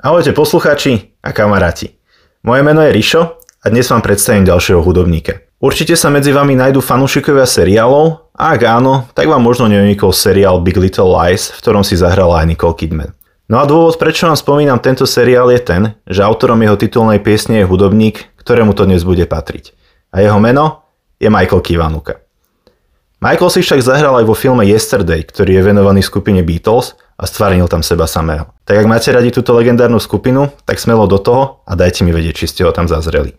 Ahojte poslucháči a kamaráti. Moje meno je Rišo a dnes vám predstavím ďalšieho hudobníka. Určite sa medzi vami nájdú fanúšikovia seriálov a ak áno, tak vám možno neunikol seriál Big Little Lies, v ktorom si zahrala aj Nicole Kidman. No a dôvod, prečo vám spomínam tento seriál je ten, že autorom jeho titulnej piesne je hudobník, ktorému to dnes bude patriť. A jeho meno je Michael Kivanuka. Michael si však zahral aj vo filme Yesterday, ktorý je venovaný skupine Beatles a stvárnil tam seba samého. Tak ak máte radi túto legendárnu skupinu, tak smelo do toho a dajte mi vedieť, či ste ho tam zazreli.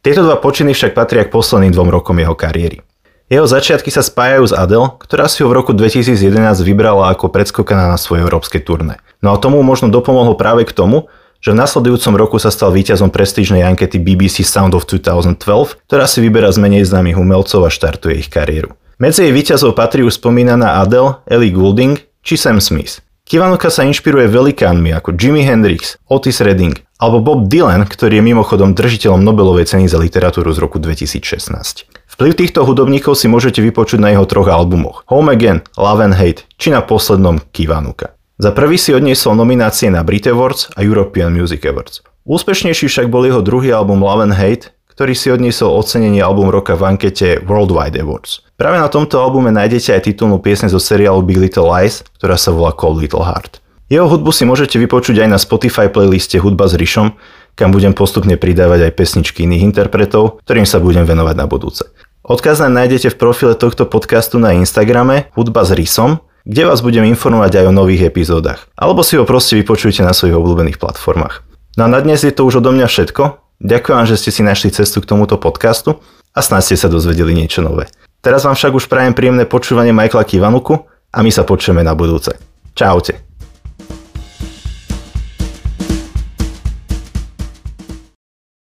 Tieto dva počiny však patria k posledným dvom rokom jeho kariéry. Jeho začiatky sa spájajú s Adele, ktorá si ho v roku 2011 vybrala ako predskokaná na svoje európske turné. No a tomu možno dopomohlo práve k tomu, že v nasledujúcom roku sa stal víťazom prestížnej ankety BBC Sound of 2012, ktorá si vyberá z menej známych umelcov a štartuje ich kariéru. Medzi jej víťazov patrí už spomínaná Adele, Ellie Goulding či Sam Smith. Kivanuka sa inšpiruje velikánmi ako Jimi Hendrix, Otis Redding alebo Bob Dylan, ktorý je mimochodom držiteľom Nobelovej ceny za literatúru z roku 2016. Vplyv týchto hudobníkov si môžete vypočuť na jeho troch albumoch Home Again, Love and Hate či na poslednom Kivanuka. Za prvý si odniesol nominácie na Brit Awards a European Music Awards. Úspešnejší však bol jeho druhý album Love and Hate, ktorý si odniesol ocenenie album roka v ankete Worldwide Awards. Práve na tomto albume nájdete aj titulnú piesne zo seriálu Big Little Lies, ktorá sa volá Cold Little Heart. Jeho hudbu si môžete vypočuť aj na Spotify playliste Hudba s Rišom, kam budem postupne pridávať aj pesničky iných interpretov, ktorým sa budem venovať na budúce. Odkaz nájdete v profile tohto podcastu na Instagrame Hudba s Risom, kde vás budem informovať aj o nových epizódach. Alebo si ho proste vypočujte na svojich obľúbených platformách. No a na dnes je to už odo mňa všetko. Ďakujem, že ste si našli cestu k tomuto podcastu a snáď ste sa dozvedeli niečo nové. Teraz vám však už prajem príjemné počúvanie Michaela Kivanuku a my sa počujeme na budúce. Čaute.